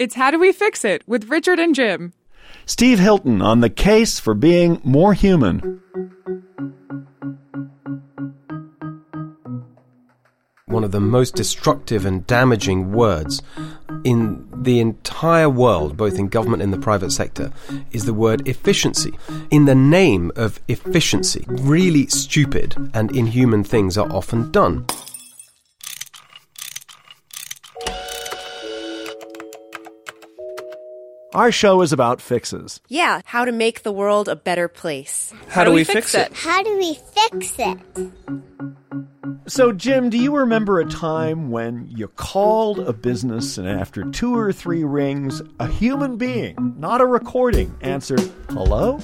It's How Do We Fix It with Richard and Jim. Steve Hilton on the case for being more human. one of the most destructive and damaging words in the entire world, both in government and the private sector, is the word efficiency. In the name of efficiency, really stupid and inhuman things are often done. Our show is about fixes. Yeah, how to make the world a better place. How, do we fix it? How do we fix it? So, Jim, do you remember a time when you called a business and after two or three rings, a human being, not a recording, answered, Hello?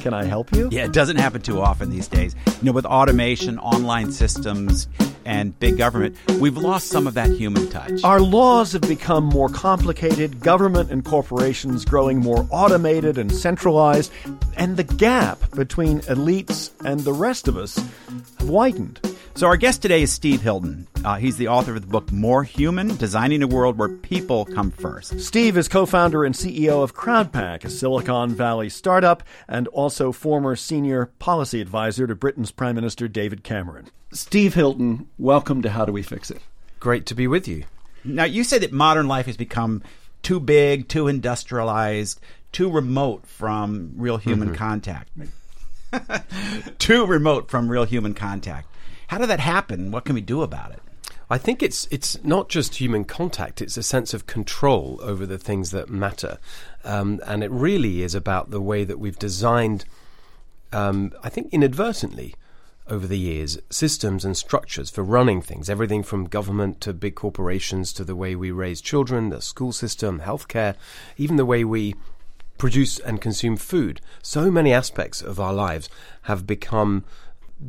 Can I help you? Yeah, it doesn't happen too often these days. You know, with automation, online systems, and big government, we've lost some of that human touch. Our laws have become more complicated, government and corporations growing more automated and centralized, and the gap between elites and the rest of us have widened. So, our guest today is Steve Hilton. Uh, he's the author of the book More Human Designing a World Where People Come First. Steve is co founder and CEO of Crowdpac, a Silicon Valley startup, and also former senior policy advisor to Britain's Prime Minister David Cameron. Steve Hilton, welcome to How Do We Fix It? Great to be with you. Now, you say that modern life has become too big, too industrialized, too remote from real human Mm-hmm. contact. too remote from real human contact. How did that happen? What can we do about it? I think it's it's not just human contact; it's a sense of control over the things that matter, um, and it really is about the way that we've designed. Um, I think inadvertently, over the years, systems and structures for running things, everything from government to big corporations to the way we raise children, the school system, healthcare, even the way we produce and consume food. So many aspects of our lives have become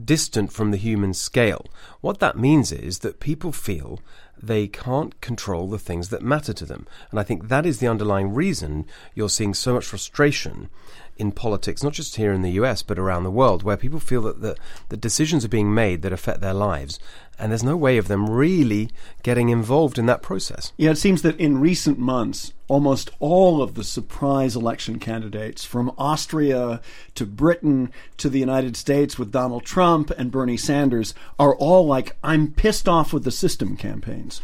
distant from the human scale. What that means is that people feel they can't control the things that matter to them. And I think that is the underlying reason you're seeing so much frustration in politics, not just here in the US, but around the world, where people feel that the, the decisions are being made that affect their lives, and there's no way of them really getting involved in that process. Yeah, it seems that in recent months, almost all of the surprise election candidates, from Austria to Britain to the United States with Donald Trump and Bernie Sanders, are all like, I'm pissed off with the system campaigns.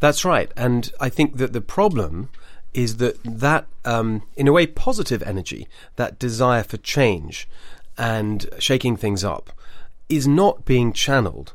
That's right. And I think that the problem is that that, um, in a way, positive energy, that desire for change and shaking things up, is not being channeled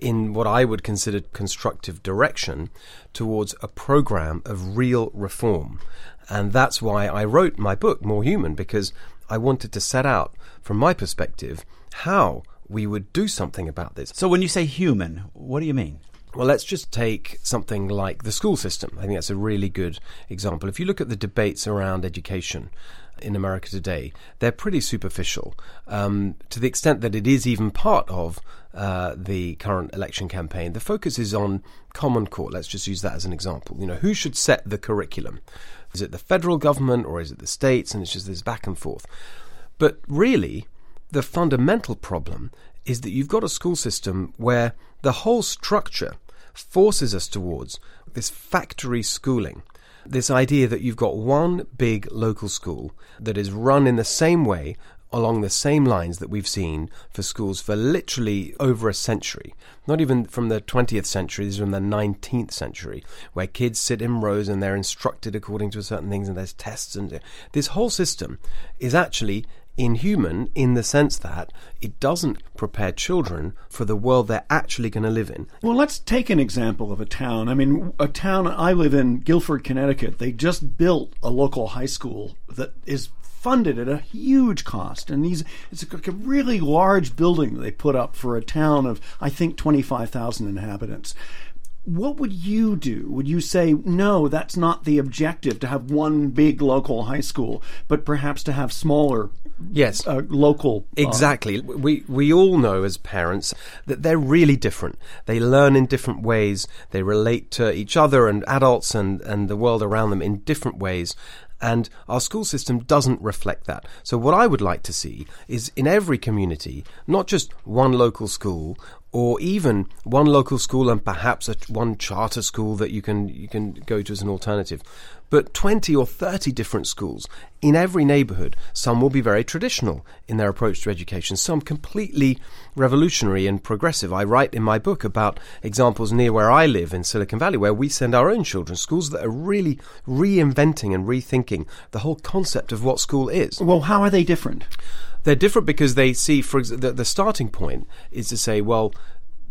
in what I would consider constructive direction towards a program of real reform. And that's why I wrote my book, More Human, because I wanted to set out, from my perspective, how we would do something about this. So, when you say human, what do you mean? Well, let's just take something like the school system. I think that's a really good example. If you look at the debates around education in America today, they're pretty superficial um, to the extent that it is even part of uh, the current election campaign. The focus is on Common Core. Let's just use that as an example. You know, who should set the curriculum? Is it the federal government or is it the states? And it's just this back and forth. But really, the fundamental problem is that you've got a school system where the whole structure forces us towards this factory schooling. This idea that you've got one big local school that is run in the same way along the same lines that we've seen for schools for literally over a century. Not even from the 20th century, this is from the 19th century, where kids sit in rows and they're instructed according to certain things and there's tests. And this whole system is actually inhuman in the sense that it doesn't prepare children for the world they're actually going to live in. Well, let's take an example of a town. I mean, a town I live in, Guilford, Connecticut, they just built a local high school that is funded at a huge cost. And these it's a, really large building they put up for a town of I think 25,000 inhabitants what would you do? Would you say, no, that's not the objective to have one big local high school, but perhaps to have smaller yes. uh, local uh, exactly. We we all know as parents that they're really different. They learn in different ways. They relate to each other and adults and and the world around them in different ways. And our school system doesn't reflect that. So, what I would like to see is in every community, not just one local school or even one local school and perhaps a, one charter school that you can you can go to as an alternative but 20 or 30 different schools in every neighborhood. Some will be very traditional in their approach to education, some completely revolutionary and progressive. I write in my book about examples near where I live in Silicon Valley where we send our own children, schools that are really reinventing and rethinking the whole concept of what school is. Well, how are they different? They're different because they see, for the, the starting point is to say, well,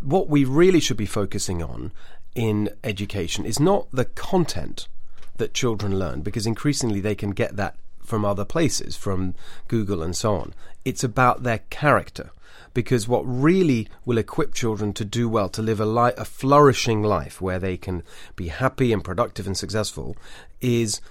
what we really should be focusing on in education is not the content that children learn, because increasingly they can get that from other places, from Google and so on. It's about their character. Because what really will equip children to do well, to live a, li- a flourishing life where they can be happy and productive and successful, is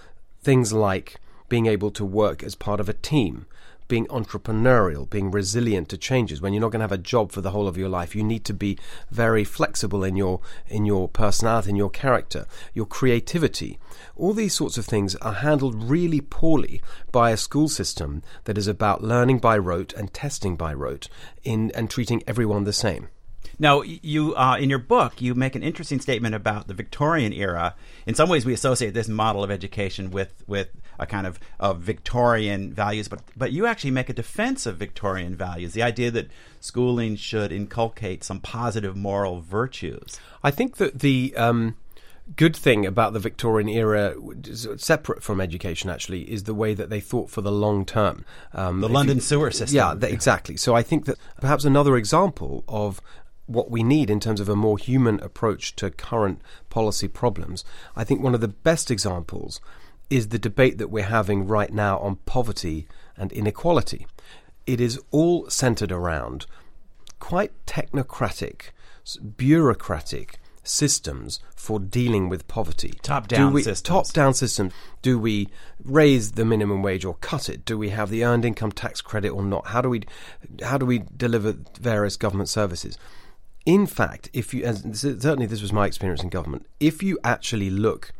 things like being able to work as part of a team, being entrepreneurial, being resilient to changes. When you're not going to have a job for the whole of your life, you need to be very flexible in your in your personality, in your character, your creativity. All these sorts of things are handled really poorly by a school system that is about learning by rote and testing by rote in and treating everyone the same. Now, you uh, in your book, you make an interesting statement about the Victorian era. In some ways, we associate this model of education with with a kind of, of Victorian values, but but you actually make a defense of Victorian values. The idea that schooling should inculcate some positive moral virtues. I think that the um, good thing about the Victorian era, separate from education, actually, is the way that they thought for the long term. Um, the London you, sewer system. Yeah, exactly. So I think that perhaps another example of what we need in terms of a more human approach to current policy problems. I think one of the best examples is the debate that we're having right now on poverty and inequality. It is all centered around quite technocratic, bureaucratic systems for dealing with poverty. Top down systems. Top down systems. Do we raise the minimum wage or cut it? Do we have the earned income tax credit or not? How do we how do we deliver various government services? In fact, if you and certainly this was my experience in government, if you actually look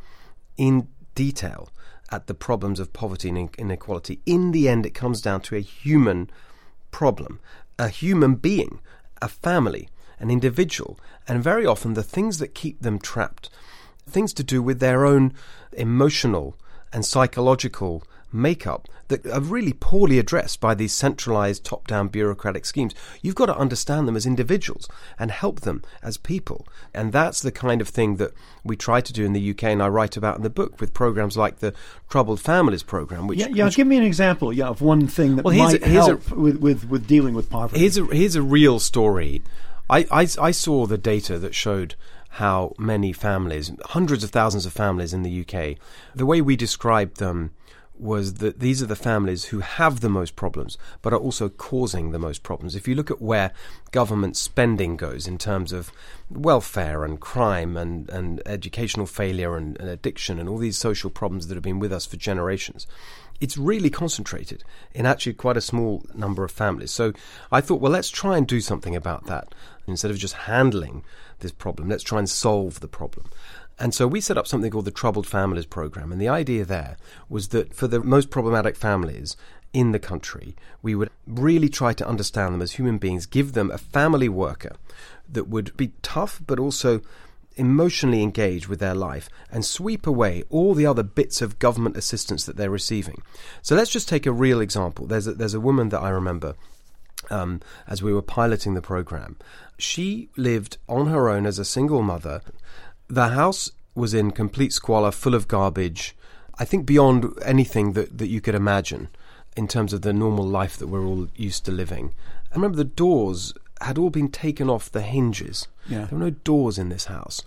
in detail at the problems of poverty and inequality, in the end, it comes down to a human problem, a human being, a family, an individual, and very often the things that keep them trapped, things to do with their own emotional and psychological makeup that are really poorly addressed by these centralized top down bureaucratic schemes. You've got to understand them as individuals and help them as people. And that's the kind of thing that we try to do in the UK and I write about in the book with programs like the Troubled Families program. Which, yeah, yeah which, give me an example yeah, of one thing that well, might a, help a, with, with, with dealing with poverty. Here's a, here's a real story. I, I, I saw the data that showed how many families, hundreds of thousands of families in the UK, the way we described them was that these are the families who have the most problems, but are also causing the most problems. If you look at where government spending goes in terms of welfare and crime and, and educational failure and, and addiction and all these social problems that have been with us for generations, it's really concentrated in actually quite a small number of families. So I thought, well, let's try and do something about that. Instead of just handling this problem, let's try and solve the problem. And so we set up something called the Troubled Families Program. And the idea there was that for the most problematic families in the country, we would really try to understand them as human beings, give them a family worker that would be tough but also emotionally engage with their life and sweep away all the other bits of government assistance that they're receiving. So let's just take a real example. There's a, there's a woman that I remember um, as we were piloting the program. She lived on her own as a single mother. The house was in complete squalor, full of garbage. I think beyond anything that, that you could imagine in terms of the normal life that we're all used to living. I remember the doors had all been taken off the hinges. Yeah. There were no doors in this house.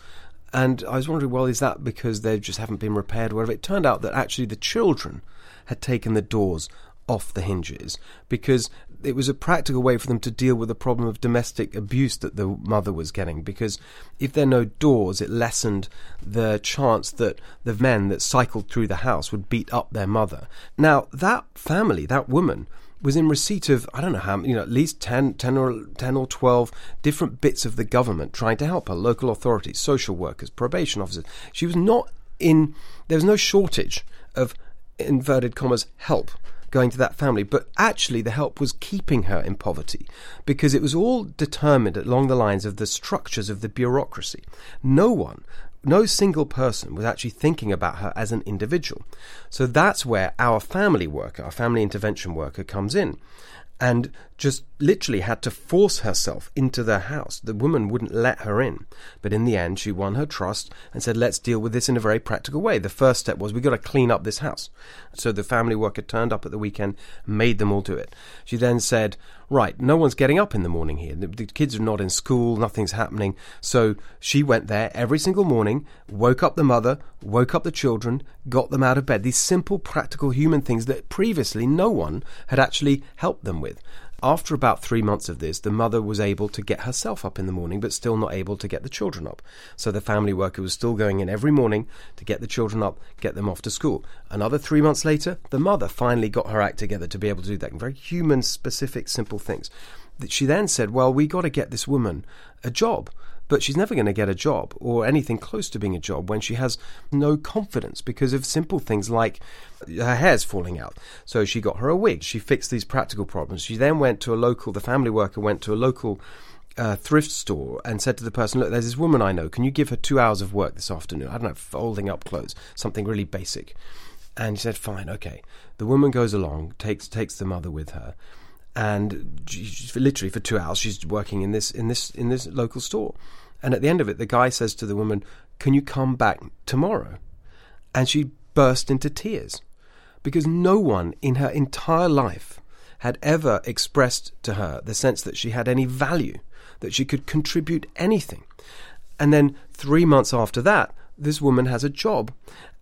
And I was wondering, well, is that because they just haven't been repaired or whatever? It turned out that actually the children had taken the doors off the hinges because it was a practical way for them to deal with the problem of domestic abuse that the mother was getting. Because if there are no doors, it lessened the chance that the men that cycled through the house would beat up their mother. Now, that family, that woman, was in receipt of I don't know how you know at least 10, 10 or ten or twelve different bits of the government trying to help her local authorities, social workers, probation officers. She was not in. There was no shortage of inverted commas help going to that family, but actually the help was keeping her in poverty because it was all determined along the lines of the structures of the bureaucracy. No one no single person was actually thinking about her as an individual. So that's where our family worker, our family intervention worker, comes in and just literally had to force herself into the house. The woman wouldn't let her in. But in the end, she won her trust and said, let's deal with this in a very practical way. The first step was, we've got to clean up this house. So the family worker turned up at the weekend, made them all do it. She then said, right, no one's getting up in the morning here. The, the kids are not in school, nothing's happening. So she went there every single morning, woke up the mother, woke up the children, got them out of bed. These simple, practical human things that previously no one had actually helped them with. After about three months of this, the mother was able to get herself up in the morning, but still not able to get the children up. So the family worker was still going in every morning to get the children up, get them off to school. Another three months later, the mother finally got her act together to be able to do that. Very human, specific, simple things. She then said, Well, we got to get this woman a job but she's never going to get a job or anything close to being a job when she has no confidence because of simple things like her hair's falling out. So she got her a wig. She fixed these practical problems. She then went to a local, the family worker went to a local uh, thrift store and said to the person, Look, there's this woman I know. Can you give her two hours of work this afternoon? I don't know, folding up clothes, something really basic. And she said, Fine, okay. The woman goes along, takes takes the mother with her, and literally for two hours she's working in this in this in this local store. And at the end of it, the guy says to the woman, "Can you come back tomorrow?" And she burst into tears because no one in her entire life had ever expressed to her the sense that she had any value, that she could contribute anything. And then three months after that, this woman has a job.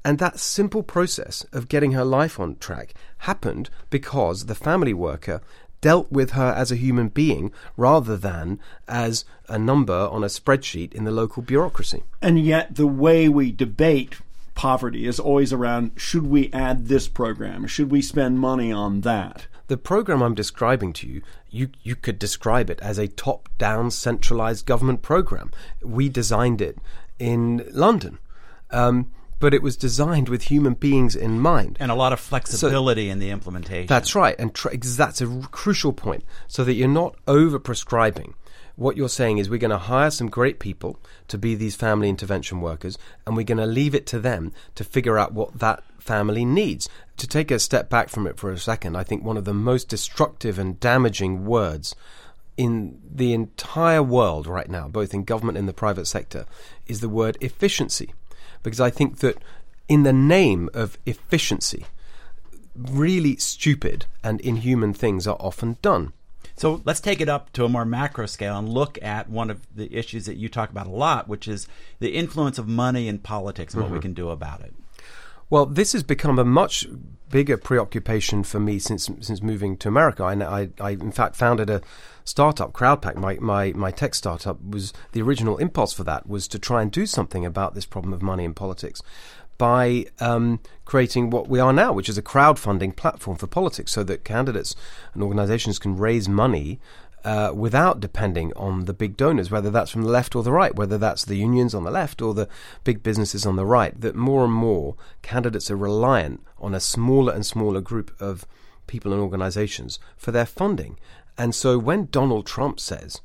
And that simple process of getting her life on track happened because the family worker dealt with her as a human being rather than as a number on a spreadsheet in the local bureaucracy. And yet, the way we debate poverty is always around should we add this program? Should we spend money on that? The program I'm describing to you, you, you could describe it as a top down centralized government program. We designed it in London. Um, but it was designed with human beings in mind. And a lot of flexibility so, in the implementation. That's right. And that's a crucial point. So that you're not over prescribing. What you're saying is we're going to hire some great people to be these family intervention workers, and we're going to leave it to them to figure out what that family needs. To take a step back from it for a second, I think one of the most destructive and damaging words in the entire world right now, both in government and the private sector, is the word efficiency because I think that in the name of efficiency, really stupid and inhuman things are often done. So let's take it up to a more macro scale and look at one of the issues that you talk about a lot, which is the influence of money in politics and mm-hmm. what we mm-hmm. can do about it. Well, this has become a much bigger preoccupation for me since since moving to America. I, I, I in fact founded a startup, Crowdpac. My, my my tech startup was the original impulse for that was to try and do something about this problem of money in politics by um, creating what we are now, which is a crowdfunding platform for politics, so that candidates and organizations can raise money uh, without depending on the big donors, whether that's from the left or the right, whether that's the unions on the left or the big businesses on the right, that more and more candidates are reliant on a smaller and smaller group of people and organizations for their funding. And so when Donald Trump says,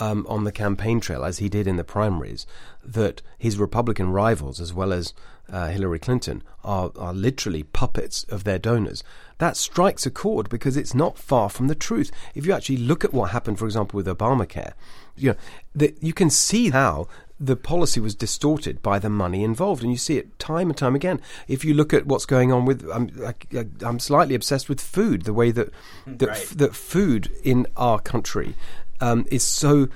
um, on the campaign trail, as he did in the primaries, that his Republican rivals, as well as uh, Hillary Clinton, are, are literally puppets of their donors. That strikes a chord because it's not far from the truth. If you actually look at what happened, for example, with Obamacare, you know, the, you can see how the policy was distorted by the money involved, and you see it time and time again. If you look at what's going on with, I'm, I, I'm slightly obsessed with food. The way that that, Right. that food in our country um, is so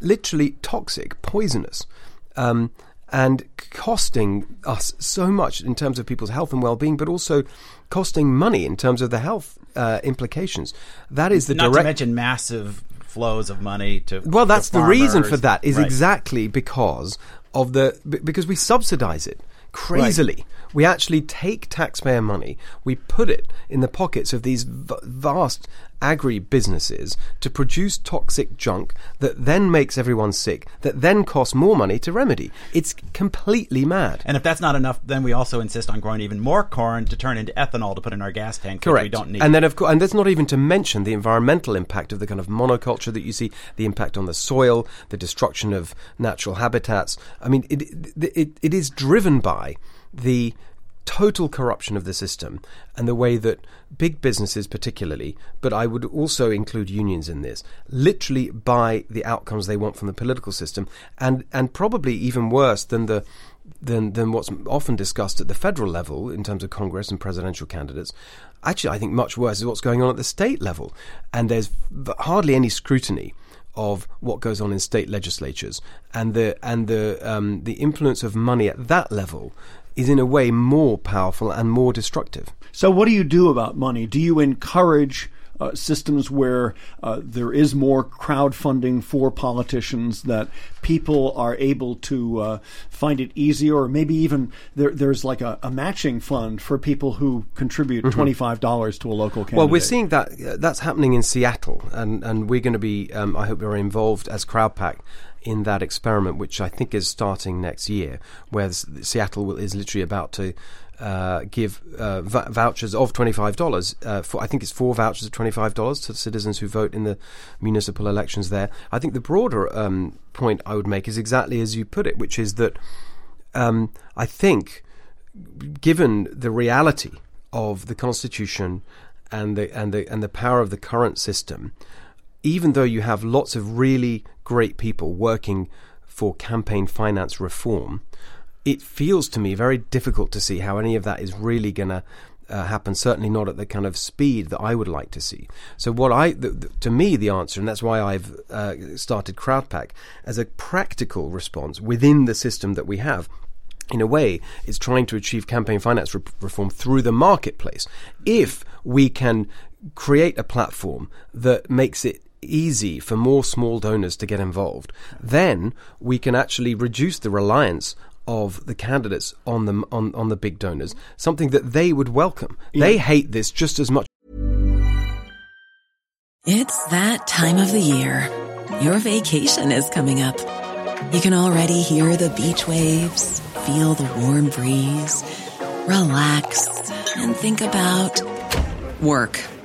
literally toxic, poisonous. Um, and costing us so much in terms of people's health and well-being, but also costing money in terms of the health uh, implications. That is the Not direct to mention massive flows of money to well, that's to the reason for that is Right. exactly because of the b- because we subsidize it crazily. We actually take taxpayer money, we put it in the pockets of these v- vast agri businesses to produce toxic junk that then makes everyone sick, that then costs more money to remedy. It's completely mad. And if that's not enough, then we also insist on growing even more corn to turn into ethanol to put in our gas tank. Correct. we don't need. And then, of course, and that's not even to mention the environmental impact of the kind of monoculture that you see, the impact on the soil, the destruction of natural habitats. I mean, it it, it, it is driven by the total corruption of the system and the way that big businesses particularly but I would also include unions in this literally buy the outcomes they want from the political system and and probably even worse than the than than what's often discussed at the federal level in terms of Congress and presidential candidates. Actually, I think much worse is what's going on at the state level, and there's hardly any scrutiny of what goes on in state legislatures, and the and the um, the influence of money at that level is in a way more powerful and more destructive. So, what do you do about money? Do you encourage uh, systems where uh, there is more crowdfunding for politicians, that people are able to uh, find it easier, or maybe even there, there's like a, a matching fund for people who contribute $25 to a local candidate? Mm-hmm. Well, we're seeing that uh, that's happening in Seattle, and, and we're going to be, um, I hope, we're involved as Crowdpac in that experiment, which I think is starting next year, where Seattle is literally about to uh, give uh, v- vouchers of twenty five dollars. Uh, for I think it's four vouchers of twenty five dollars to citizens who vote in the municipal elections there. I think the broader um, point I would make is exactly as you put it, which is that um, I think given the reality of the constitution and the and the and the power of the current system, even though you have lots of really great people working for campaign finance reform, it feels to me very difficult to see how any of that is really going to uh, happen. Certainly not at the kind of speed that I would like to see. So, what I, the, the, to me, the answer, and that's why I've uh, started Crowdpac as a practical response within the system that we have in a way, is trying to achieve campaign finance re- reform through the marketplace. If we can create a platform that makes it easy for more small donors to get involved, then we can actually reduce the reliance of the candidates on them on, on the big donors, something that they would welcome. They hate this just as much. It's that time of the year. Your vacation is coming up. You can already hear the beach waves, feel the warm breeze, relax, and think about work.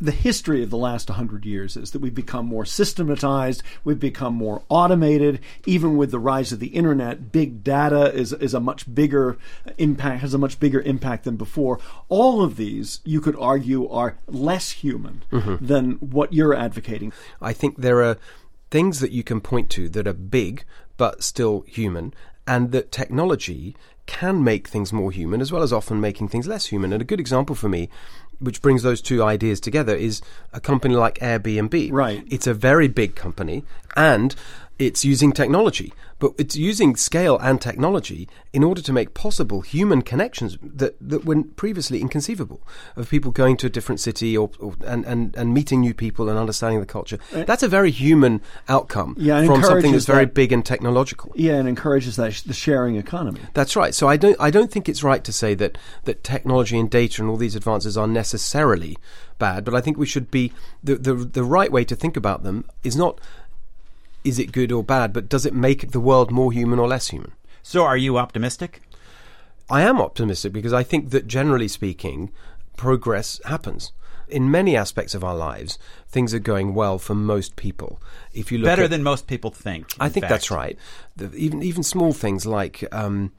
the history of the last 100 years is that we've become more systematized, we've become more automated. Even with the rise of the internet, big data is, is a much bigger impact, has a much bigger impact than before. All of these, you could argue, are less human Mhm. than what you're advocating. I think there are things that you can point to that are big but still human, and that technology can make things more human as well as often making things less human. And a good example for me, which brings those two ideas together, is a company like Airbnb. Right. It's a very big company and it's using technology, but it's using scale and technology in order to make possible human connections that, that were previously inconceivable of people going to a different city or, or and, and, and meeting new people and understanding the culture. Uh, that's a very human outcome Yeah, from something that's very that- big and technological. Yeah, and encourages that sh- the sharing economy. That's right. So I don't I don't think it's right to say that that technology and data and all these advances are necessarily bad, but I think we should be the the the right way to think about them is not is it good or bad, but does it make the world more human or less human? So, are you optimistic? I am optimistic because I think that generally speaking, progress happens. In many aspects of our lives, things are going well for most people. If you look Better at- than most people think. I in think that's right. The, even even small things like um,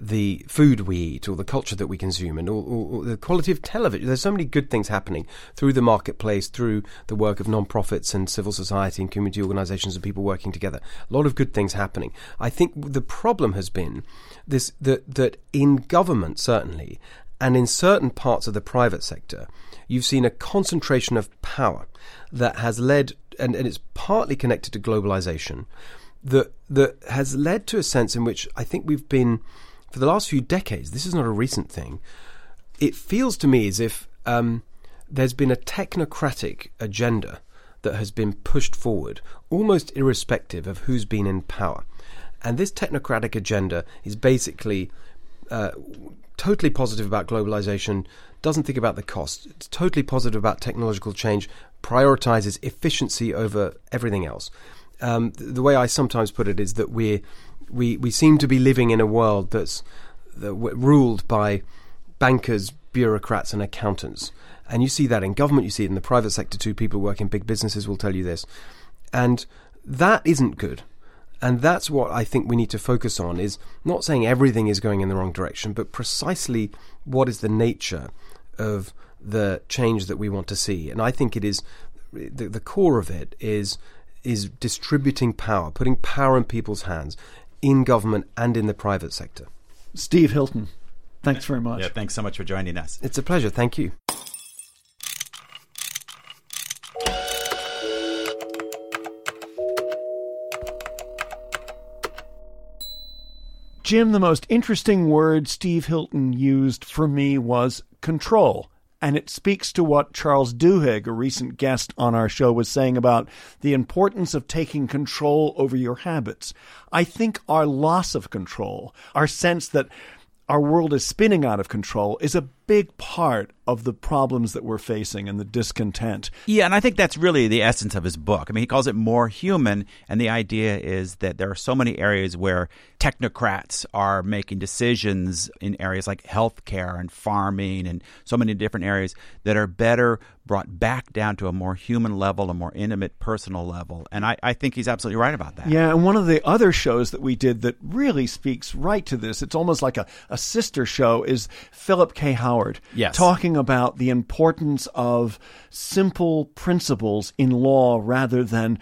the food we eat or the culture that we consume and or, or, or the quality of television. There's so many good things happening through the marketplace, through the work of non-profits and civil society and community organizations and people working together. A lot of good things happening. I think the problem has been this that that in government certainly and in certain parts of the private sector, you've seen a concentration of power that has led, and, and it's partly connected to globalization, that, that has led to a sense in which I think we've been, for the last few decades, this is not a recent thing, it feels to me as if um, there's been a technocratic agenda that has been pushed forward, almost irrespective of who's been in power. And this technocratic agenda is basically uh, totally positive about globalization, doesn't think about the cost. It's totally positive about technological change, prioritizes efficiency over everything else. Um, the way I sometimes put it is that we we we seem to be living in a world that's that ruled by bankers, bureaucrats, and accountants. And you see that in government, you see it in the private sector too. People who work in big businesses will tell you this, and that isn't good. And that's what I think we need to focus on is not saying everything is going in the wrong direction, but precisely what is the nature of the change that we want to see. And I think it is the, the core of it is is distributing power, putting power in people's hands in government and in the private sector. Steve Hilton, thanks very much. Yeah, thanks so much for joining us. It's a pleasure. Thank you. Jim, the most interesting word Steve Hilton used for me was control. And it speaks to what Charles Duhigg, a recent guest on our show, was saying about the importance of taking control over your habits. I think our loss of control, our sense that our world is spinning out of control, is a big part of the problems that we're facing and the discontent. Yeah, and I think that's really the essence of his book. I mean, he calls it more human, and the idea is that there are so many areas where technocrats are making decisions in areas like healthcare and farming and so many different areas that are better brought back down to a more human level, a more intimate, personal level. And I, I think he's absolutely right about that. Yeah, and one of the other shows that we did that really speaks right to this, it's almost like a, a sister show, is Philip K. Howard. Yes. Talking about the importance of simple principles in law rather than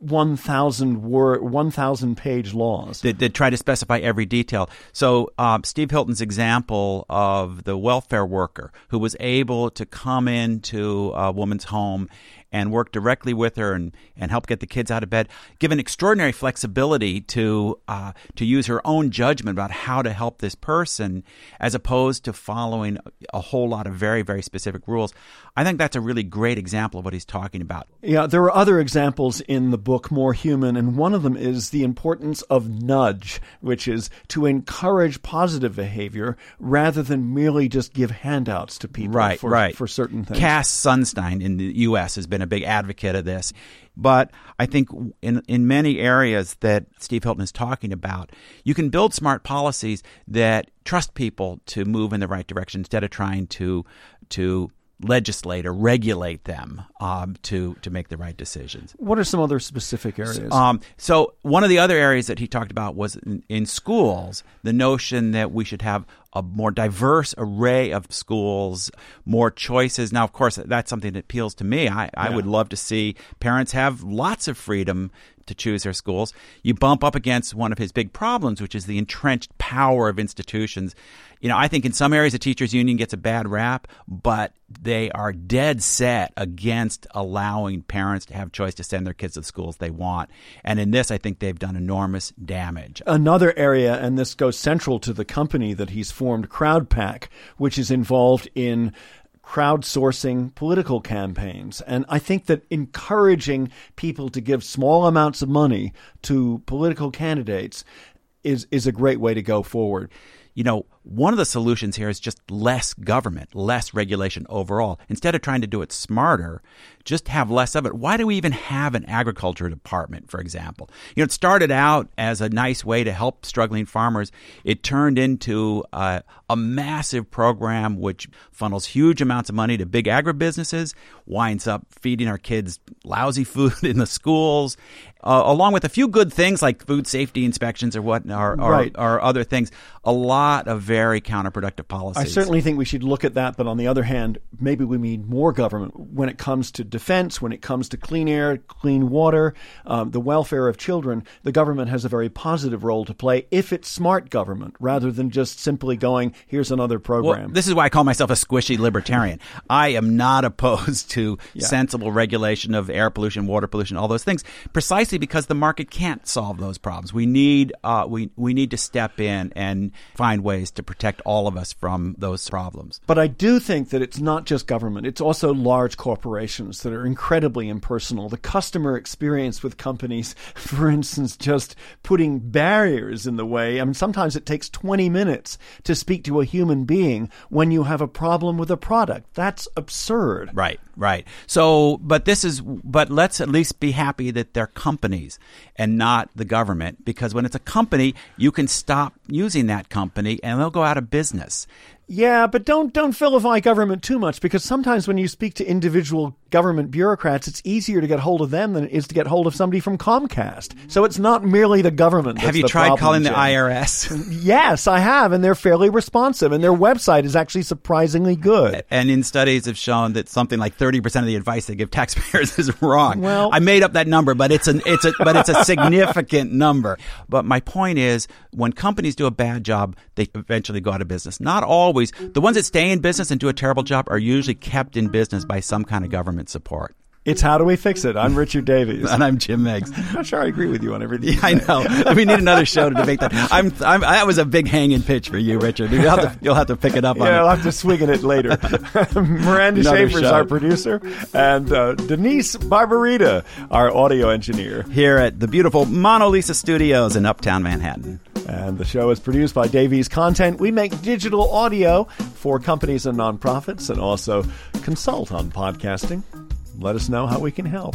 1,000 word, 1,000 page laws. that, that try to specify every detail. So, um, Steve Hilton's example of the welfare worker who was able to come into a woman's home and work directly with her and, and help get the kids out of bed, given extraordinary flexibility to uh, to use her own judgment about how to help this person, as opposed to following a whole lot of very very specific rules. I think that's a really great example of what he's talking about. Yeah, there are other examples in the book, More Human, and one of them is the importance of nudge, which is to encourage positive behavior rather than merely just give handouts to people right, for, right. for certain things. Cass Sunstein in the U.S. has been a big advocate of this. But I think in in many areas that Steve Hilton is talking about, you can build smart policies that trust people to move in the right direction instead of trying to to legislate or regulate them um, to to make the right decisions. What are some other specific areas? Um, so one of the other areas that he talked about was in, in schools, the notion that we should have a more diverse array of schools, more choices. Now, of course, that's something that appeals to me. I, I Yeah. would love to see parents have lots of freedom to choose their schools. You bump up against one of his big problems, which is the entrenched power of institutions. You know, I think in some areas the teachers union gets a bad rap, but they are dead set against allowing parents to have choice to send their kids to the schools they want. And in this, I think they've done enormous damage. Another area, and this goes central to the company that he's formed, Crowdpac, which is involved in crowdsourcing political campaigns. And I think that encouraging people to give small amounts of money to political candidates is, is a great way to go forward. You know, one of the solutions here is just less government, less regulation overall. Instead of trying to do it smarter, just have less of it. Why do we even have an agriculture department, for example? You know, it started out as a nice way to help struggling farmers. It turned into a, a massive program which funnels huge amounts of money to big agribusinesses, winds up feeding our kids lousy food in the schools, uh, along with a few good things like food safety inspections or what, or, or, Right. or other things. A lot of very counterproductive policies. I certainly think we should look at that, but on the other hand, maybe we need more government when it comes to defense, when it comes to clean air, clean water, um, the welfare of children. The government has a very positive role to play if it's smart government rather than just simply going, here's another program. Well, this is why I call myself a squishy libertarian. I am not opposed to Yeah. sensible regulation of air pollution, water pollution, all those things, precisely because the market can't solve those problems. We need uh, we we need to step in and find ways to protect all of us from those problems. But I do think that it's not just government, it's also large corporations that are incredibly impersonal. The customer experience with companies, for instance, just putting barriers in the way. I mean, sometimes it takes 20 minutes to speak to a human being when you have a problem with a product. That's absurd. Right, right. So, but this is, but let's at least be happy that they're companies and not the government, because when it's a company, you can stop using that company and they'll go out of business. Yeah, but don't don't vilify government too much because sometimes when you speak to individual government bureaucrats, it's easier to get hold of them than it is to get hold of somebody from Comcast. So it's not merely the government. Have you tried calling the IRS? Yes, I have, and they're fairly responsive, and their website is actually surprisingly good. And in studies have shown that something like thirty percent of the advice they give taxpayers is wrong. Well- I made up that number, but it's an it's a but it's a significant number. But my point is, when companies do a bad job, they eventually go out of business. Not always. The ones that stay in business and do a terrible job are usually kept in business by some kind of government support. It's How Do We Fix It? I'm Richard Davies. And I'm Jim Meigs. I'm not sure I agree with you on everything. Yeah, I know. We need another show to debate that. I'm, I'm, that was a big hanging pitch for you, Richard. You'll have to, you'll have to pick it up Yeah, it. I'll have to swing at it later. Miranda Schaefer is our producer, and uh, Denise Barbarita, our audio engineer. Here at the beautiful Mona Lisa Studios in Uptown Manhattan. And the show is produced by Davies Content. We make digital audio for companies and nonprofits and also consult on podcasting. Let us know how we can help.